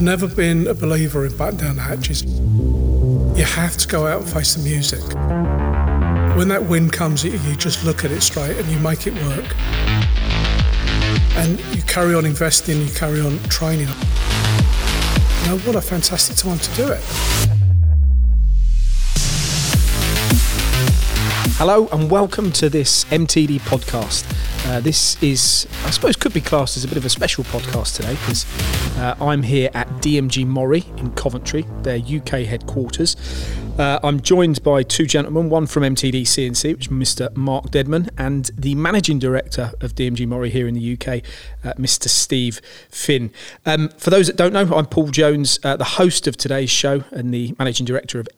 I've never been a believer in batten down the hatches. You have to go out and face the music. When that wind comes at you, you just look at it straight and you make it work. And you carry on investing, you carry on training. You know, what a fantastic time to do it. Hello and welcome to this MTD podcast. Uh, this is, I suppose, could be classed as a bit of a special podcast today because uh, I'm here at DMG Mori in Coventry, their UK headquarters. Uh, I'm joined by two gentlemen, one from MTD CNC, which is Mr. Mark Deadman, and the managing director of DMG Mori here in the UK, uh, Mr. Steve Finn. Um, for those that don't know, I'm Paul Jones, uh, the host of today's show and the managing director of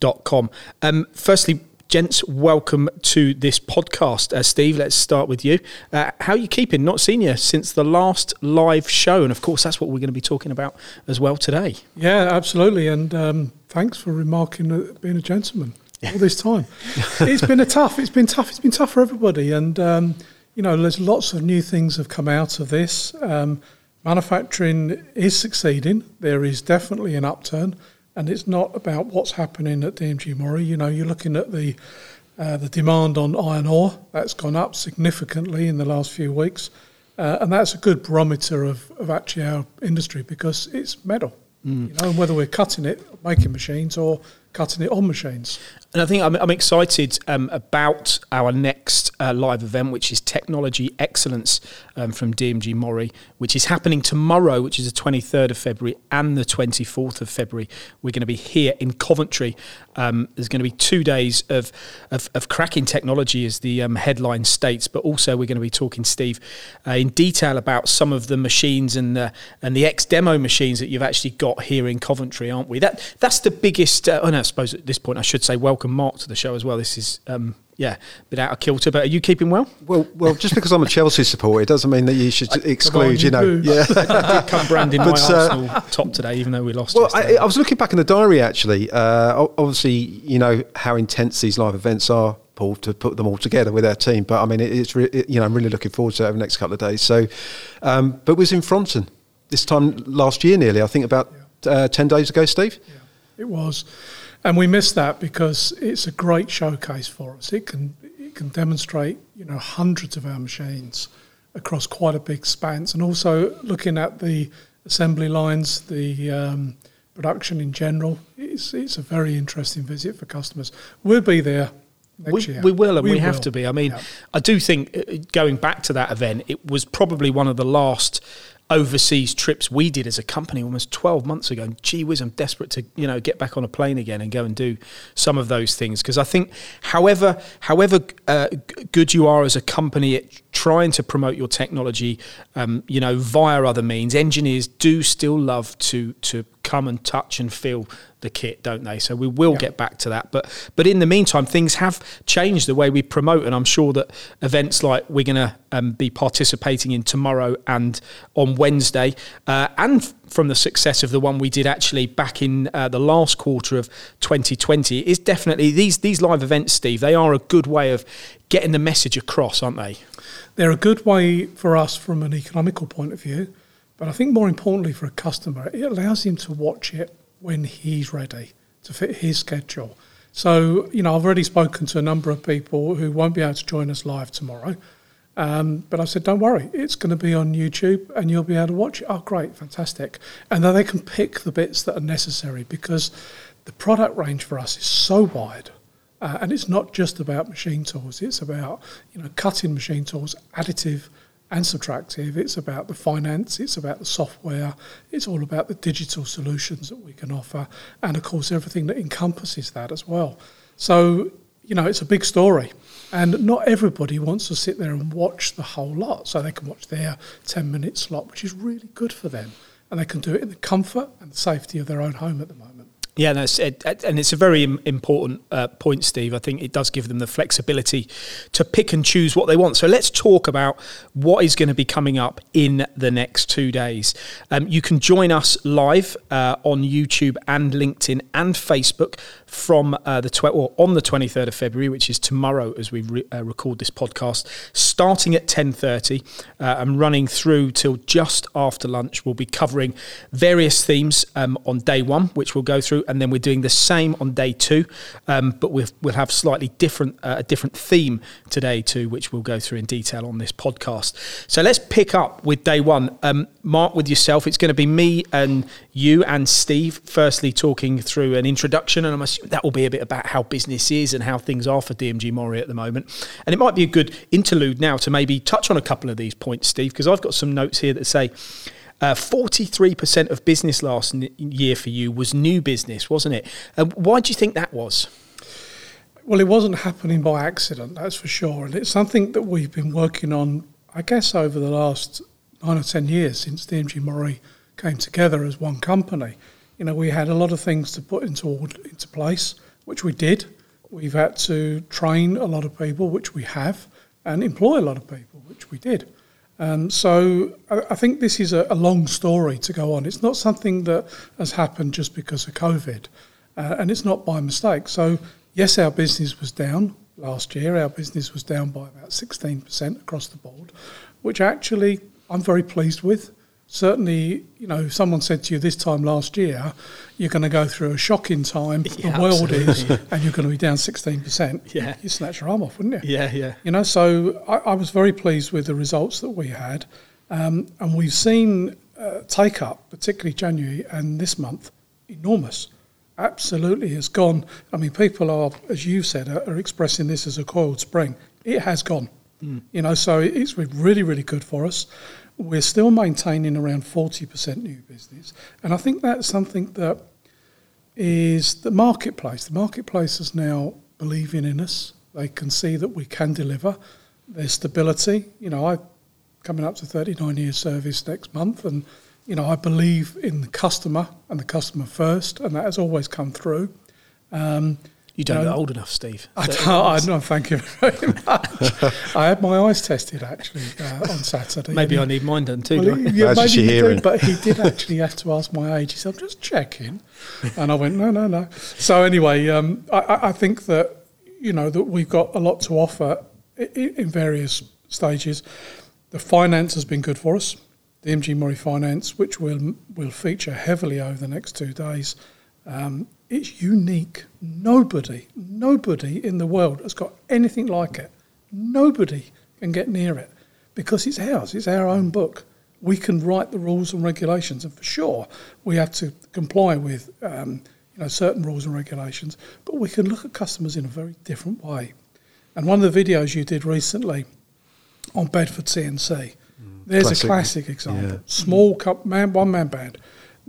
MTDCNC.com. Um, firstly, gents, welcome to this podcast. Uh, Steve, let's start with you. Uh, how are you keeping? Not seen you since the last live show, and of course, that's what we're going to be talking about as well today. Yeah, absolutely. And um, thanks for remarking uh, being a gentleman all this time. it's been a tough. It's been tough. It's been tough for everybody, and um, you know, there's lots of new things have come out of this. Um, manufacturing is succeeding. There is definitely an upturn and it's not about what's happening at DMG Mori. You know, you're looking at the uh, the demand on iron ore that's gone up significantly in the last few weeks, uh, and that's a good barometer of, of actually our industry because it's metal. Mm. You know, and whether we're cutting it, making machines, or cutting it on machines. And I think I'm, I'm excited um, about our next uh, live event, which is Technology Excellence um, from DMG Mori, which is happening tomorrow, which is the 23rd of February and the 24th of February. We're going to be here in Coventry. Um, there's going to be two days of, of, of cracking technology, as the um, headline states, but also we're going to be talking, Steve, uh, in detail about some of the machines and the, and the X demo machines that you've actually got here in Coventry, aren't we? That That's the biggest, uh, oh no, I suppose at this point I should say, welcome Mark to the show as well. This is um, yeah, a bit out of kilter, but are you keeping well? Well, well, just because I'm a Chelsea supporter, it doesn't mean that you should exclude. You, you know, yeah. I did come branding my uh, Arsenal top today, even though we lost. Well, I, I, was looking back in the diary actually. Uh, obviously, you know how intense these live events are. Paul, to put them all together with our team, but I mean, it, it's re- it, you know I'm really looking forward to it over the next couple of days. So, um, but was in Pfronten this time last year, nearly. I think about uh, ten days ago, Steve. Yeah, it was. And we miss that because it's a great showcase for us. It can it can demonstrate you know hundreds of our machines across quite a big span, and also looking at the assembly lines, the um, production in general. It's it's a very interesting visit for customers. We'll be there we, we, will, and we, we have to be. I mean, yeah. I do think uh, going back to that event, it was probably one of the last overseas trips we did as a company almost 12 months ago. And gee whiz, I'm desperate to, you know, get back on a plane again and go and do some of those things. Because I think however, however uh, good you are as a company at trying to promote your technology, um, you know, via other means, engineers do still love to, to come and touch and feel the kit, don't they? So we will yeah. get back to that. But but in the meantime, things have changed the way we promote, and I'm sure that events like we're going to um, be participating in tomorrow and on Wednesday, uh, and from the success of the one we did actually back in uh, the last quarter of 2020, is definitely these these live events, Steve. They are a good way of getting the message across, aren't they? They're a good way for us from an economical point of view. But I think more importantly for a customer, it allows him to watch it when he's ready to fit his schedule. So, you know, I've already spoken to a number of people who won't be able to join us live tomorrow. Um, but I said, don't worry, it's going to be on YouTube and you'll be able to watch it. Oh, great, fantastic. And then they can pick the bits that are necessary because the product range for us is so wide. Uh, and it's not just about machine tools, it's about, you know, cutting machine tools, additive and subtractive. It's about the finance, it's about the software, it's all about the digital solutions that we can offer, and of course, everything that encompasses that as well. So, you know, it's a big story. And not everybody wants to sit there and watch the whole lot. So they can watch their 10 minute slot, which is really good for them. And they can do it in the comfort and the safety of their own home at the moment. Yeah, and it's a very important uh, point, Steve. I think it does give them the flexibility to pick and choose what they want. So let's talk about what is going to be coming up in the next two days. Um, you can join us live uh, on YouTube and LinkedIn and Facebook from uh, the tw- or on the 23rd of February, which is tomorrow as we re- uh, record this podcast, starting at 10:30 uh, and running through till just after lunch. We'll be covering various themes um, on day one, which we'll go through and then we're doing the same on day two, um, but we'll, we'll have slightly different uh, a different theme today too, which we'll go through in detail on this podcast. So let's pick up with day one. Um, Mark, with yourself, it's going to be me and you and Steve. Firstly, talking through an introduction, and I'm assuming that will be a bit about how business is and how things are for DMG Mori at the moment. And it might be a good interlude now to maybe touch on a couple of these points, Steve, because I've got some notes here that say uh, 43% of business last year for you was new business, wasn't it? Uh, why do you think that was? Well, it wasn't happening by accident, that's for sure. And it's something that we've been working on, I guess, over the last nine or 10 years since DMG Mori came together as one company. You know, we had a lot of things to put into, into place, which we did. We've had to train a lot of people, which we have, and employ a lot of people, which we did. Um, so I, I, think this is a, a, long story to go on. It's not something that has happened just because of COVID, uh, and it's not by mistake. So yes, our business was down last year. Our business was down by about 16% across the board, which actually I'm very pleased with certainly, you know, if someone said to you this time last year, you're going to go through a shocking time, yeah, the world absolutely. is, and you're going to be down 16%, yeah. you snatch your arm off, wouldn't you? Yeah, yeah. You know, so I, I was very pleased with the results that we had. Um, and we've seen uh, take up, particularly January and this month, enormous. Absolutely has gone. I mean, people are, as you said, are, are expressing this as a coiled spring. It has gone. Mm. You know, so it's really, really good for us we're still maintaining around 40% new business. And I think that's something that is the marketplace. The marketplace is now believing in us. They can see that we can deliver. There's stability. You know, I'm coming up to 39 years service next month, and you know, I believe in the customer and the customer first, and that has always come through. Um, you don't look old enough, Steve. I don't, I don't, thank you very much. I had my eyes tested actually uh, on Saturday. maybe I need mine done too. Well, he, yeah, maybe hearing? Do, but he did actually have to ask my age. He said, I'm just checking. And I went, no, no, no. So anyway, um, I, I, think that, you know, that we've got a lot to offer in, in various stages. The finance has been good for us. DMG Mori Finance, which will will feature heavily over the next two days, um, it's unique. Nobody, nobody in the world has got anything like it. Nobody can get near it because it's ours. It's our own book. We can write the rules and regulations, and for sure we have to comply with um, you know certain rules and regulations. But we can look at customers in a very different way. And one of the videos you did recently on Bedford CNC, mm, there's classic. a classic example. Yeah. Small cup man, one man band.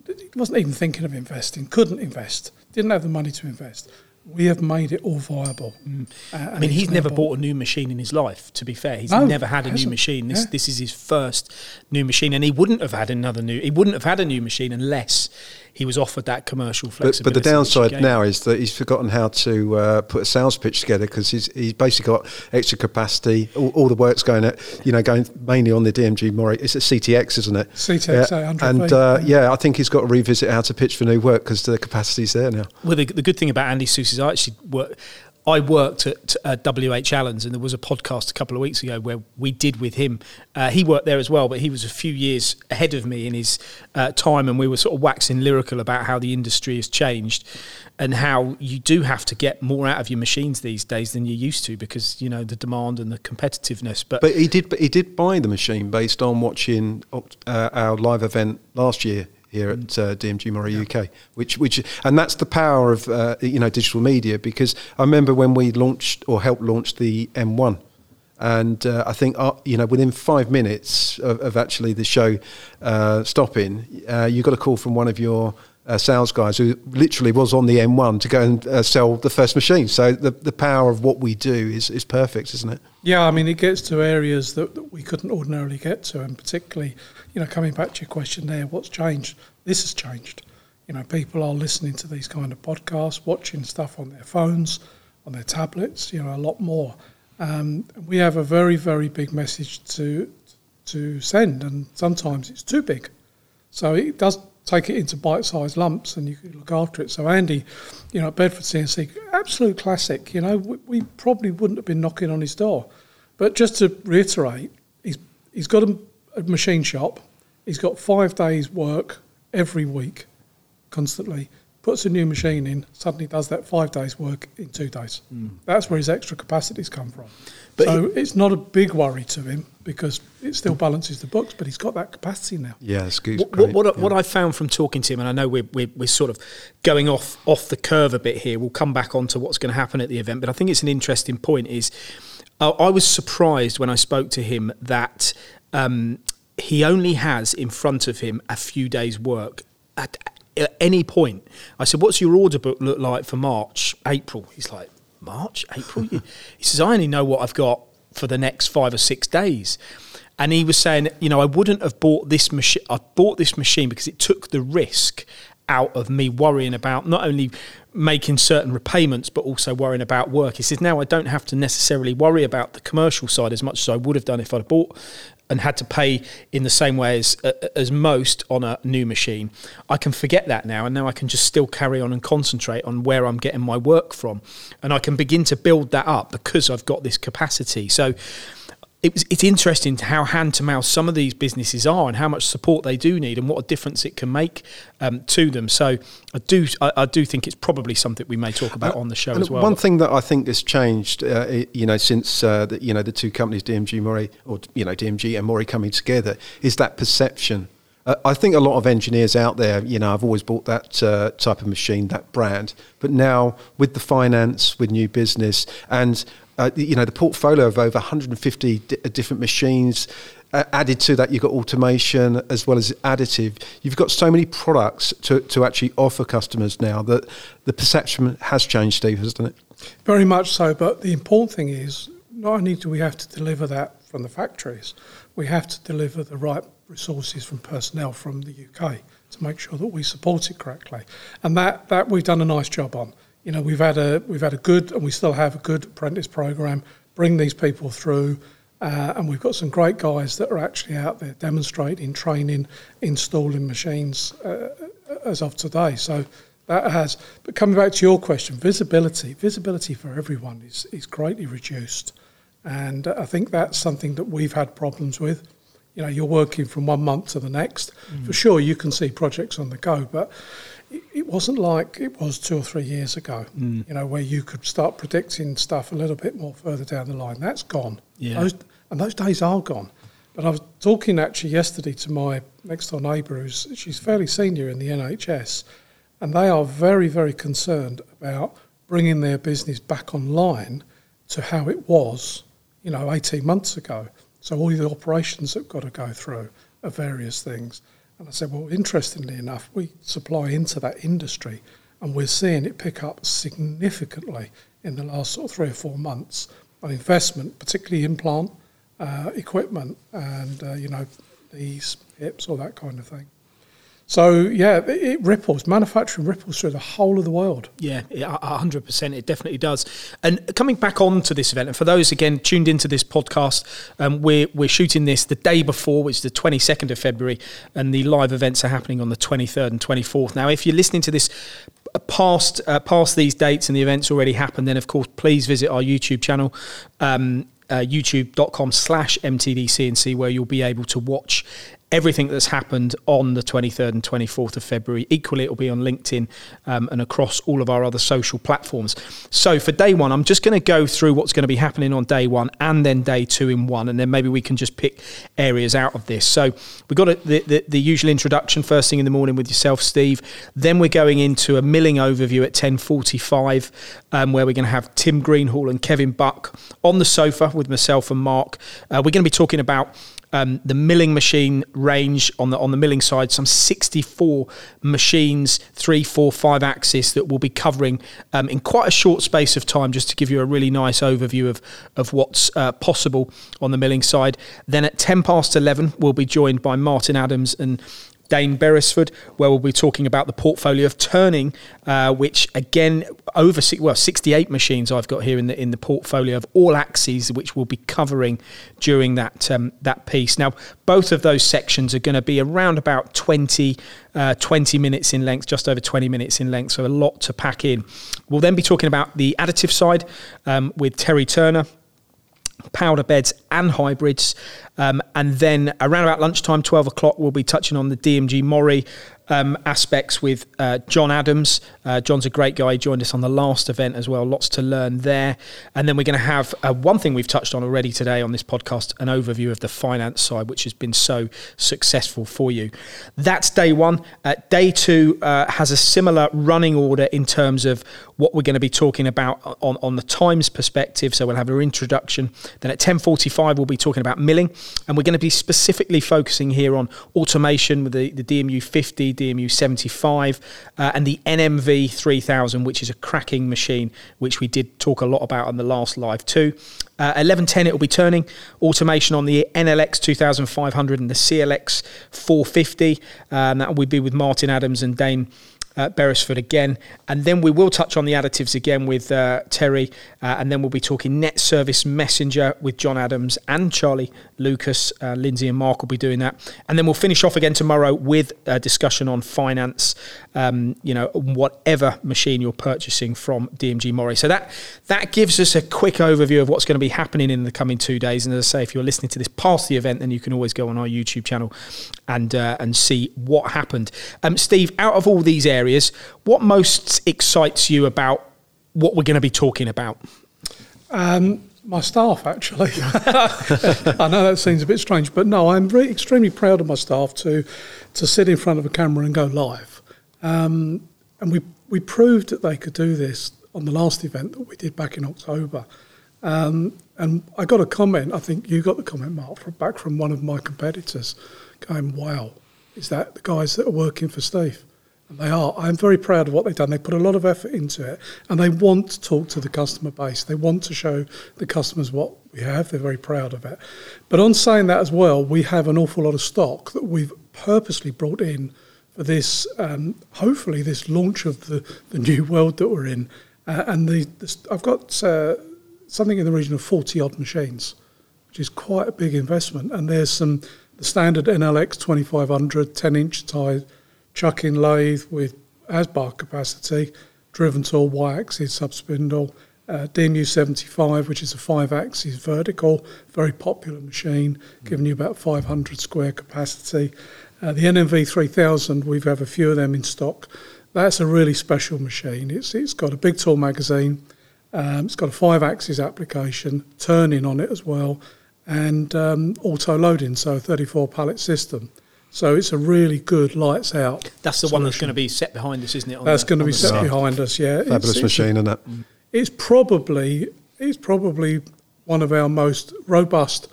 He wasn't even thinking of investing. Couldn't invest didn't have the money to invest. We have made it all viable. Mm. Uh, I mean, he's never bought a new machine in his life. To be fair, he's no, never had a new machine. This yeah. this is his first new machine, and he wouldn't have had another new. He wouldn't have had a new machine unless he was offered that commercial flexibility. But, but the downside now is that he's forgotten how to uh, put a sales pitch together because he's, he's basically got extra capacity. All, all, the work's going at, you know, going mainly on the DMG Mori. It's a CTX, isn't it? CTX, yeah. And uh, yeah. yeah. I think he's got to revisit how to pitch for new work because the capacity's there now. Well, the, the good thing about Andy Seuss is I actually work I worked at uh, WH Allen's, and there was a podcast a couple of weeks ago where we did with him. Uh, he worked there as well, but he was a few years ahead of me in his uh, time, and we were sort of waxing lyrical about how the industry has changed and how you do have to get more out of your machines these days than you used to because you know the demand and the competitiveness. But but he did he did buy the machine based on watching uh, our live event last year here at uh, DMG Mori yeah. UK, which which and that's the power of uh, you know digital media because I remember when we launched or helped launch the M1. And uh, I think uh, you know within five minutes of, of actually the show uh, stopping, uh, you got a call from one of your uh, sales guys who literally was on the M1 to go and uh, sell the first machine. So the, the power of what we do is, is perfect, isn't it? Yeah, I mean, it gets to areas that, that we couldn't ordinarily get to, and particularly, you know, coming back to your question there, what's changed? This has changed. You know, people are listening to these kind of podcasts, watching stuff on their phones, on their tablets. You know, a lot more. Um, we have a very, very big message to to send, and sometimes it's too big. So it does take it into bite-sized lumps, and you can look after it. So Andy, you know, Bedford CNC, absolute classic. You know, we, we probably wouldn't have been knocking on his door, but just to reiterate, he's he's got a, a machine shop. He's got five days work every week, constantly. Puts a new machine in, suddenly does that five days work in two days. Mm. That's where his extra capacities come from. But so he, it's not a big worry to him because it still balances the books, but he's got that capacity now. Yeah, it's good. What, what, what, yeah. what I found from talking to him, and I know we're, we're, we're, sort of going off off the curve a bit here. We'll come back on to what's going to happen at the event, but I think it's an interesting point. Is uh, I was surprised when I spoke to him that um, he only has in front of him a few days' work at, at any point. I said, "What's your order book look like for March, April?" He's like, "March, April." he says, "I only know what I've got for the next five or six days." And he was saying, you know, I wouldn't have bought this machine. I bought this machine because it took the risk out of me worrying about not only making certain repayments but also worrying about work. He says now I don't have to necessarily worry about the commercial side as much as I would have done if I'd bought and had to pay in the same way as as most on a new machine. I can forget that now, and now I can just still carry on and concentrate on where I'm getting my work from, and I can begin to build that up because I've got this capacity. So it was, it's interesting how hand to mouth some of these businesses are and how much support they do need and what a difference it can make um, to them. So I do I, I, do think it's probably something we may talk about uh, on the show as well. One thing that I think has changed, uh, you know, since uh, the, you know the two companies DMG Mori or you know DMG and Mori coming together is that perception. Uh, I think a lot of engineers out there, you know, I've always bought that uh, type of machine, that brand, but now with the finance, with new business, and uh, you know, the portfolio of over 150 d- uh, different machines. Uh, added to that, you've got automation as well as additive. You've got so many products to, to actually offer customers now that the perception has changed, Steve, hasn't it? Very much so. But the important thing is not only do we have to deliver that from the factories, we have to deliver the right resources from personnel from the UK to make sure that we support it correctly. And that, that we've done a nice job on you know, we've had a we've had a good and we still have a good apprentice program. Bring these people through, uh, and we've got some great guys that are actually out there demonstrating, training, installing machines uh, as of today. So that has. But coming back to your question, visibility, visibility for everyone is is greatly reduced, and I think that's something that we've had problems with. You know, you're working from one month to the next. Mm. For sure, you can see projects on the go, but it wasn't like it was two or three years ago, mm. you know, where you could start predicting stuff a little bit more further down the line. That's gone. Yeah. Those, and those days are gone. But I was talking actually yesterday to my next door neighbour, who's she's fairly senior in the NHS, and they are very, very concerned about bringing their business back online to how it was, you know, 18 months ago. So all the operations that have got to go through are various things. And I said, well, interestingly enough, we supply into that industry and we're seeing it pick up significantly in the last sort of three or four months on investment, particularly in plant uh, equipment and, uh, you know, these hips, all that kind of thing. So yeah, it, ripples. Manufacturing ripples through the whole of the world. Yeah, hundred percent. It definitely does. And coming back on to this event, and for those again tuned into this podcast, um, we're we're shooting this the day before, which is the twenty second of February, and the live events are happening on the twenty third and twenty fourth. Now, if you're listening to this uh, past uh, past these dates and the events already happened, then of course please visit our YouTube channel. Um, uh, youtube.com slash mtdcnc where you'll be able to watch everything that's happened on the 23rd and 24th of February. Equally, it will be on LinkedIn um, and across all of our other social platforms. So, for day one, I'm just going to go through what's going to be happening on day one and then day two in one, and then maybe we can just pick areas out of this. So, we've got a, the, the, the, usual introduction first thing in the morning with yourself, Steve. Then we're going into a milling overview at 10:45, um, where we're going to have Tim Greenhall and Kevin Buck on the sofa with myself and Mark. Uh, we're going to be talking about um, the milling machine range on the on the milling side, some 64 machines, three, four, five axis that we'll be covering um, in quite a short space of time, just to give you a really nice overview of of what's uh, possible on the milling side. Then at 10 past 11, we'll be joined by Martin Adams and Dane Beresford, where we'll be talking about the portfolio of turning, uh, which again over well 68 machines I've got here in the in the portfolio of all axes, which we'll be covering during that um, that piece. Now, both of those sections are going to be around about 20, uh, 20 minutes in length, just over 20 minutes in length, so a lot to pack in. We'll then be talking about the additive side um, with Terry Turner powder beds and hybrids. Um, and then around about lunchtime, 12 o'clock, we'll be touching on the DMG Mori um, aspects with uh, John Adams. Uh, John's a great guy. He joined us on the last event as well. Lots to learn there. And then we're going to have uh, one thing we've touched on already today on this podcast an overview of the finance side, which has been so successful for you. That's day one. Uh, day two uh, has a similar running order in terms of what we're going to be talking about on, on the times perspective. So we'll have our introduction. Then at 10.45, we'll be talking about milling. And we're going to be specifically focusing here on automation with the, the DMU 50, DMU 75, uh, and the NMV 3000, which is a cracking machine, which we did talk a lot about on the last live too. Uh, 1110 it will be turning automation on the NLX 2500 and the CLX 450 uh, and that will be with Martin Adams and Dane uh, Beresford again. And then we will touch on the additives again with uh, Terry. Uh, and then we'll be talking Net Service Messenger with John Adams and Charlie Lucas. Uh, Lindsay and Mark will be doing that. And then we'll finish off again tomorrow with a discussion on finance, um, you know, whatever machine you're purchasing from DMG Mori. So that, that gives us a quick overview of what's going to be happening in the coming two days. And as I say, if you're listening to this past the event, then you can always go on our YouTube channel and, uh, and see what happened. Um, Steve, out of all these areas, areas. What most excites you about what we're going to be talking about? Um, my staff, actually. I know that seems a bit strange, but no, I'm extremely proud of my staff to to sit in front of a camera and go live. Um, and we we proved that they could do this on the last event that we did back in October. Um, and I got a comment. I think you got the comment, Mark, from, back from one of my competitors, going, "Wow, is that the guys that are working for Steve?" And they are. I'm very proud of what they've done. They put a lot of effort into it and they want to talk to the customer base. They want to show the customers what we have. They're very proud of it. But on saying that as well, we have an awful lot of stock that we've purposely brought in for this, um, hopefully, this launch of the, the new world that we're in. Uh, and the, the, I've got uh, something in the region of 40 odd machines, which is quite a big investment. And there's some, the standard NLX 2500 10 inch tie chucking lathe with as bar capacity, driven tool, y-axis subspindle, uh, DMU 75, which is a five-axis vertical, very popular machine, giving you about 500 square capacity. Uh, the NMV 3000, we have a few of them in stock. That's a really special machine. It's it's got a big tool magazine. Um, it's got a five-axis application, turning on it as well, and um, auto loading, so a 34 pallet system. So it's a really good lights out. That's the solution. one that's going to be set behind us, isn't it? That's the, going to be set behind us. Yeah, fabulous it's, machine, it's, isn't it? It's probably it's probably one of our most robust,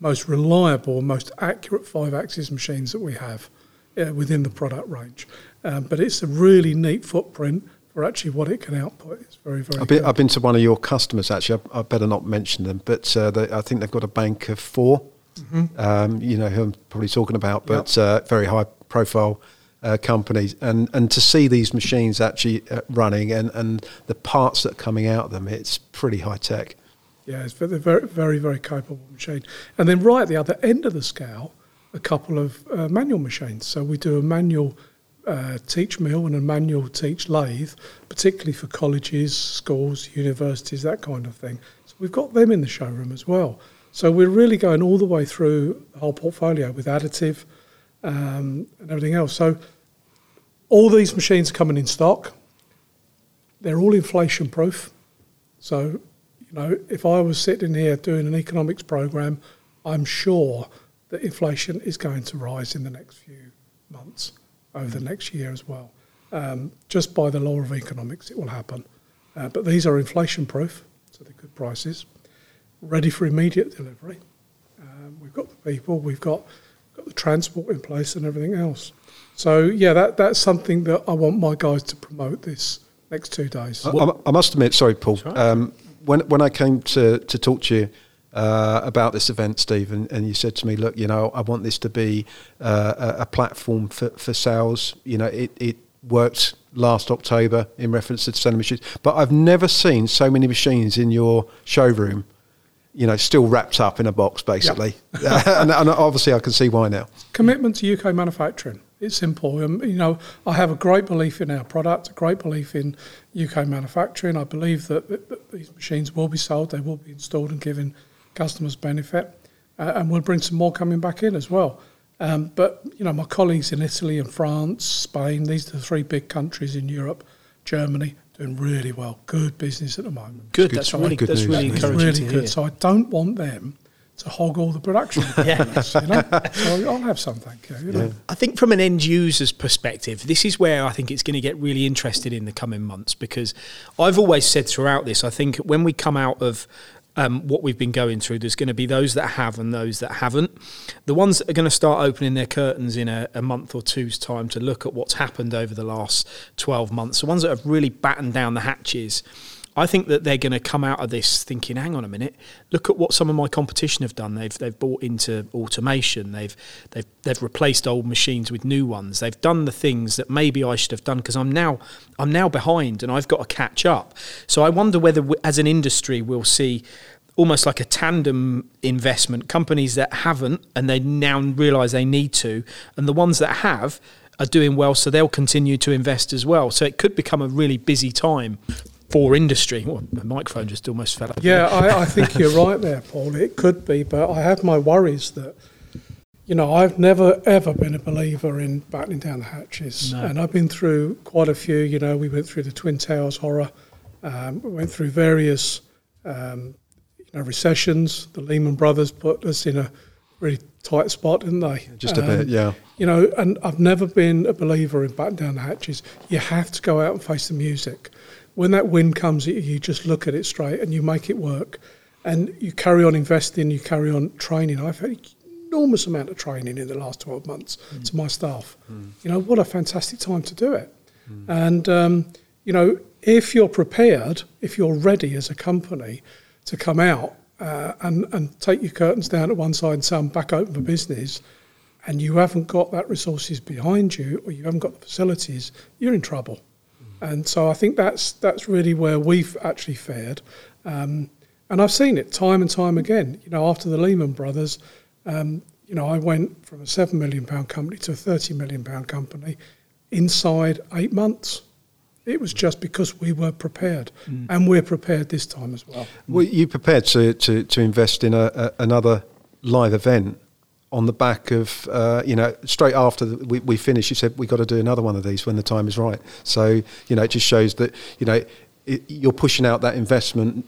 most reliable, most accurate five-axis machines that we have uh, within the product range. Um, but it's a really neat footprint for actually what it can output. It's very, very. I've been, I've been to one of your customers actually. I, I better not mention them, but uh, they, I think they've got a bank of four Mm-hmm. Um, you know who I'm probably talking about, but yep. uh, very high profile uh, companies, and and to see these machines actually uh, running and and the parts that are coming out of them, it's pretty high tech. Yeah, it's very very very, very capable machine. And then right at the other end of the scale, a couple of uh, manual machines. So we do a manual. Uh, teach mill and a manual teach lathe, particularly for colleges, schools, universities, that kind of thing. So we've got them in the showroom as well. So we're really going all the way through the whole portfolio with additive um, and everything else. So all these machines are coming in stock. They're all inflation proof. So, you know, if I was sitting here doing an economics program, I'm sure that inflation is going to rise in the next few months, over the next year as well. Um, just by the law of economics, it will happen. Uh, but these are inflation proof, so they're good prices ready for immediate delivery. Um, we've got the people, we've got, got the transport in place and everything else. So yeah, that that's something that I want my guys to promote this next two days. I, I must admit, sorry, Paul. Um, when when I came to, to talk to you uh, about this event, Steve, and, and, you said to me, "Look, you know, I want this to be uh, a, a, platform for, for sales." You know, it, it worked last October in reference to selling machines, but I've never seen so many machines in your showroom. You know, still wrapped up in a box, basically, yep. and, and obviously, I can see why now. Commitment to UK manufacturing. It's simple. Um, you know, I have a great belief in our product, a great belief in UK manufacturing. I believe that, that, that these machines will be sold, they will be installed and given customers benefit, uh, and we'll bring some more coming back in as well. Um, but you know, my colleagues in Italy and France, Spain, these are the three big countries in Europe, Germany, doing really well. Good business at the moment. Good. good that's really good. That's news. really encouraging. Really good. Hear. So I don't want them to hog all the production. yeah. you know? So I'll have some, thank you. you know? I think from an end user's perspective, this is where I think it's going to get really interested in the coming months because I've always said throughout this, I think when we come out of um, what we've been going through. There's going to be those that have and those that haven't. The ones that are going to start opening their curtains in a, a, month or two's time to look at what's happened over the last 12 months, the ones that have really battened down the hatches. I think that they're going to come out of this thinking, hang on a minute, look at what some of my competition have done. They've they've bought into automation. They've they've they've replaced old machines with new ones. They've done the things that maybe I should have done because I'm now I'm now behind and I've got to catch up. So I wonder whether as an industry we'll see almost like a tandem investment companies that haven't and they now realize they need to and the ones that have are doing well so they'll continue to invest as well so it could become a really busy time for industry. Well, the microphone just almost fell up. Yeah, I, I, think you're right there, Paul. It could be, but I have my worries that, you know, I've never ever been a believer in battening down the hatches, no. and I've been through quite a few. You know, we went through the Twin Towers horror, um, we went through various, um, you know, recessions. The Lehman Brothers put us in a really tight spot, didn't they? Just a um, bit, yeah. You know, and I've never been a believer in batting down the hatches. You have to go out and face the music when that wind comes at you, you just look at it straight and you make it work. And you carry on investing, you carry on training. I've had enormous amount of training in the last 12 months mm. to my staff. Mm. You know, what a fantastic time to do it. Mm. And, um, you know, if you're prepared, if you're ready as a company to come out uh, and, and take your curtains down at one side and say, I'm back open for business, and you haven't got that resources behind you or you haven't got the facilities, you're in trouble. And so I think that's that's really where we've actually fared. Um, and I've seen it time and time again. You know, after the Lehman Brothers, um, you know, I went from a seven million pound company to a thirty million pound company inside eight months. It was just because we were prepared, mm. and we're prepared this time as well. Were you prepared to to, to invest in a, a, another live event on the back of uh, you know straight after the, we, we finished you said we got to do another one of these when the time is right so you know it just shows that you know it, you're pushing out that investment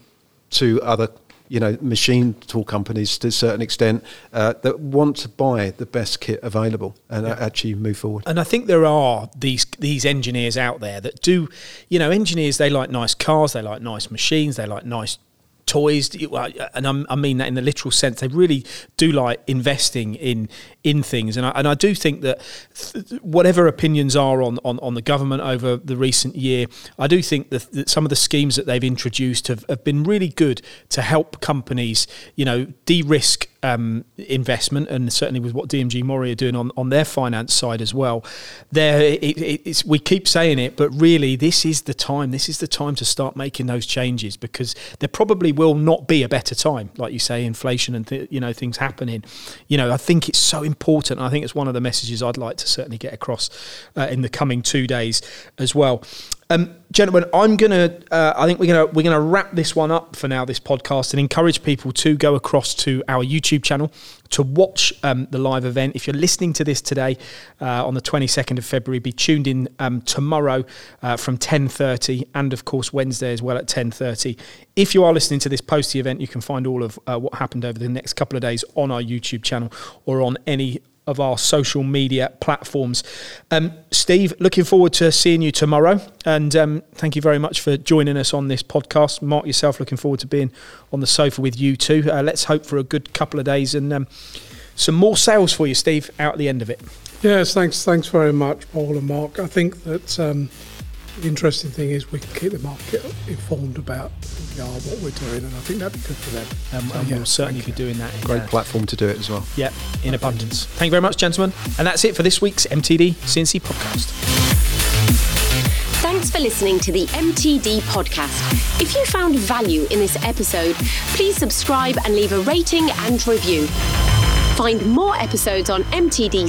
to other you know machine tool companies to a certain extent uh, that want to buy the best kit available and yeah. actually move forward. And I think there are these these engineers out there that do, you know, engineers they like nice cars, they like nice machines, they like nice toys, and i mean that in the literal sense. They really do like investing in in things, and I, and I do think that th- whatever opinions are on, on, on the government over the recent year, I do think that, that some of the schemes that they've introduced have, have been really good to help companies, you know, de-risk um, investment, and certainly with what DMG Mori are doing on, on their finance side as well. There, it, we keep saying it, but really, this is the time. This is the time to start making those changes because there probably will not be a better time, like you say, inflation and th- you know things happening. You know, I think it's so important. I think it's one of the messages I'd like to certainly get across uh, in the coming two days as well. Um, gentlemen, I'm gonna. Uh, I think we're gonna we're gonna wrap this one up for now. This podcast and encourage people to go across to our YouTube channel to watch um, the live event. If you're listening to this today uh, on the 22nd of February, be tuned in um, tomorrow uh, from 10:30 and of course Wednesday as well at 10:30. If you are listening to this post the event, you can find all of uh, what happened over the next couple of days on our YouTube channel or on any of our social media platforms. Um, Steve, looking forward to seeing you tomorrow. And um, thank you very much for joining us on this podcast. Mark, yourself, looking forward to being on the sofa with you too. Uh, let's hope for a good couple of days and um, some more sales for you, Steve, out at the end of it. Yes, thanks. Thanks very much, Paul and Mark. I think that um, the interesting thing is we can keep the market informed about who we are, what we're doing, and I think that'd be good for them. Um, so, and yeah, we'll certainly be doing that. Great platform to do it as well. Yep, in abundance. Thank you very much, gentlemen. And that's it for this week's MTD CNC podcast. Thanks for listening to the MTD podcast. If you found value in this episode, please subscribe and leave a rating and review. Find more episodes on mtdcnc.com.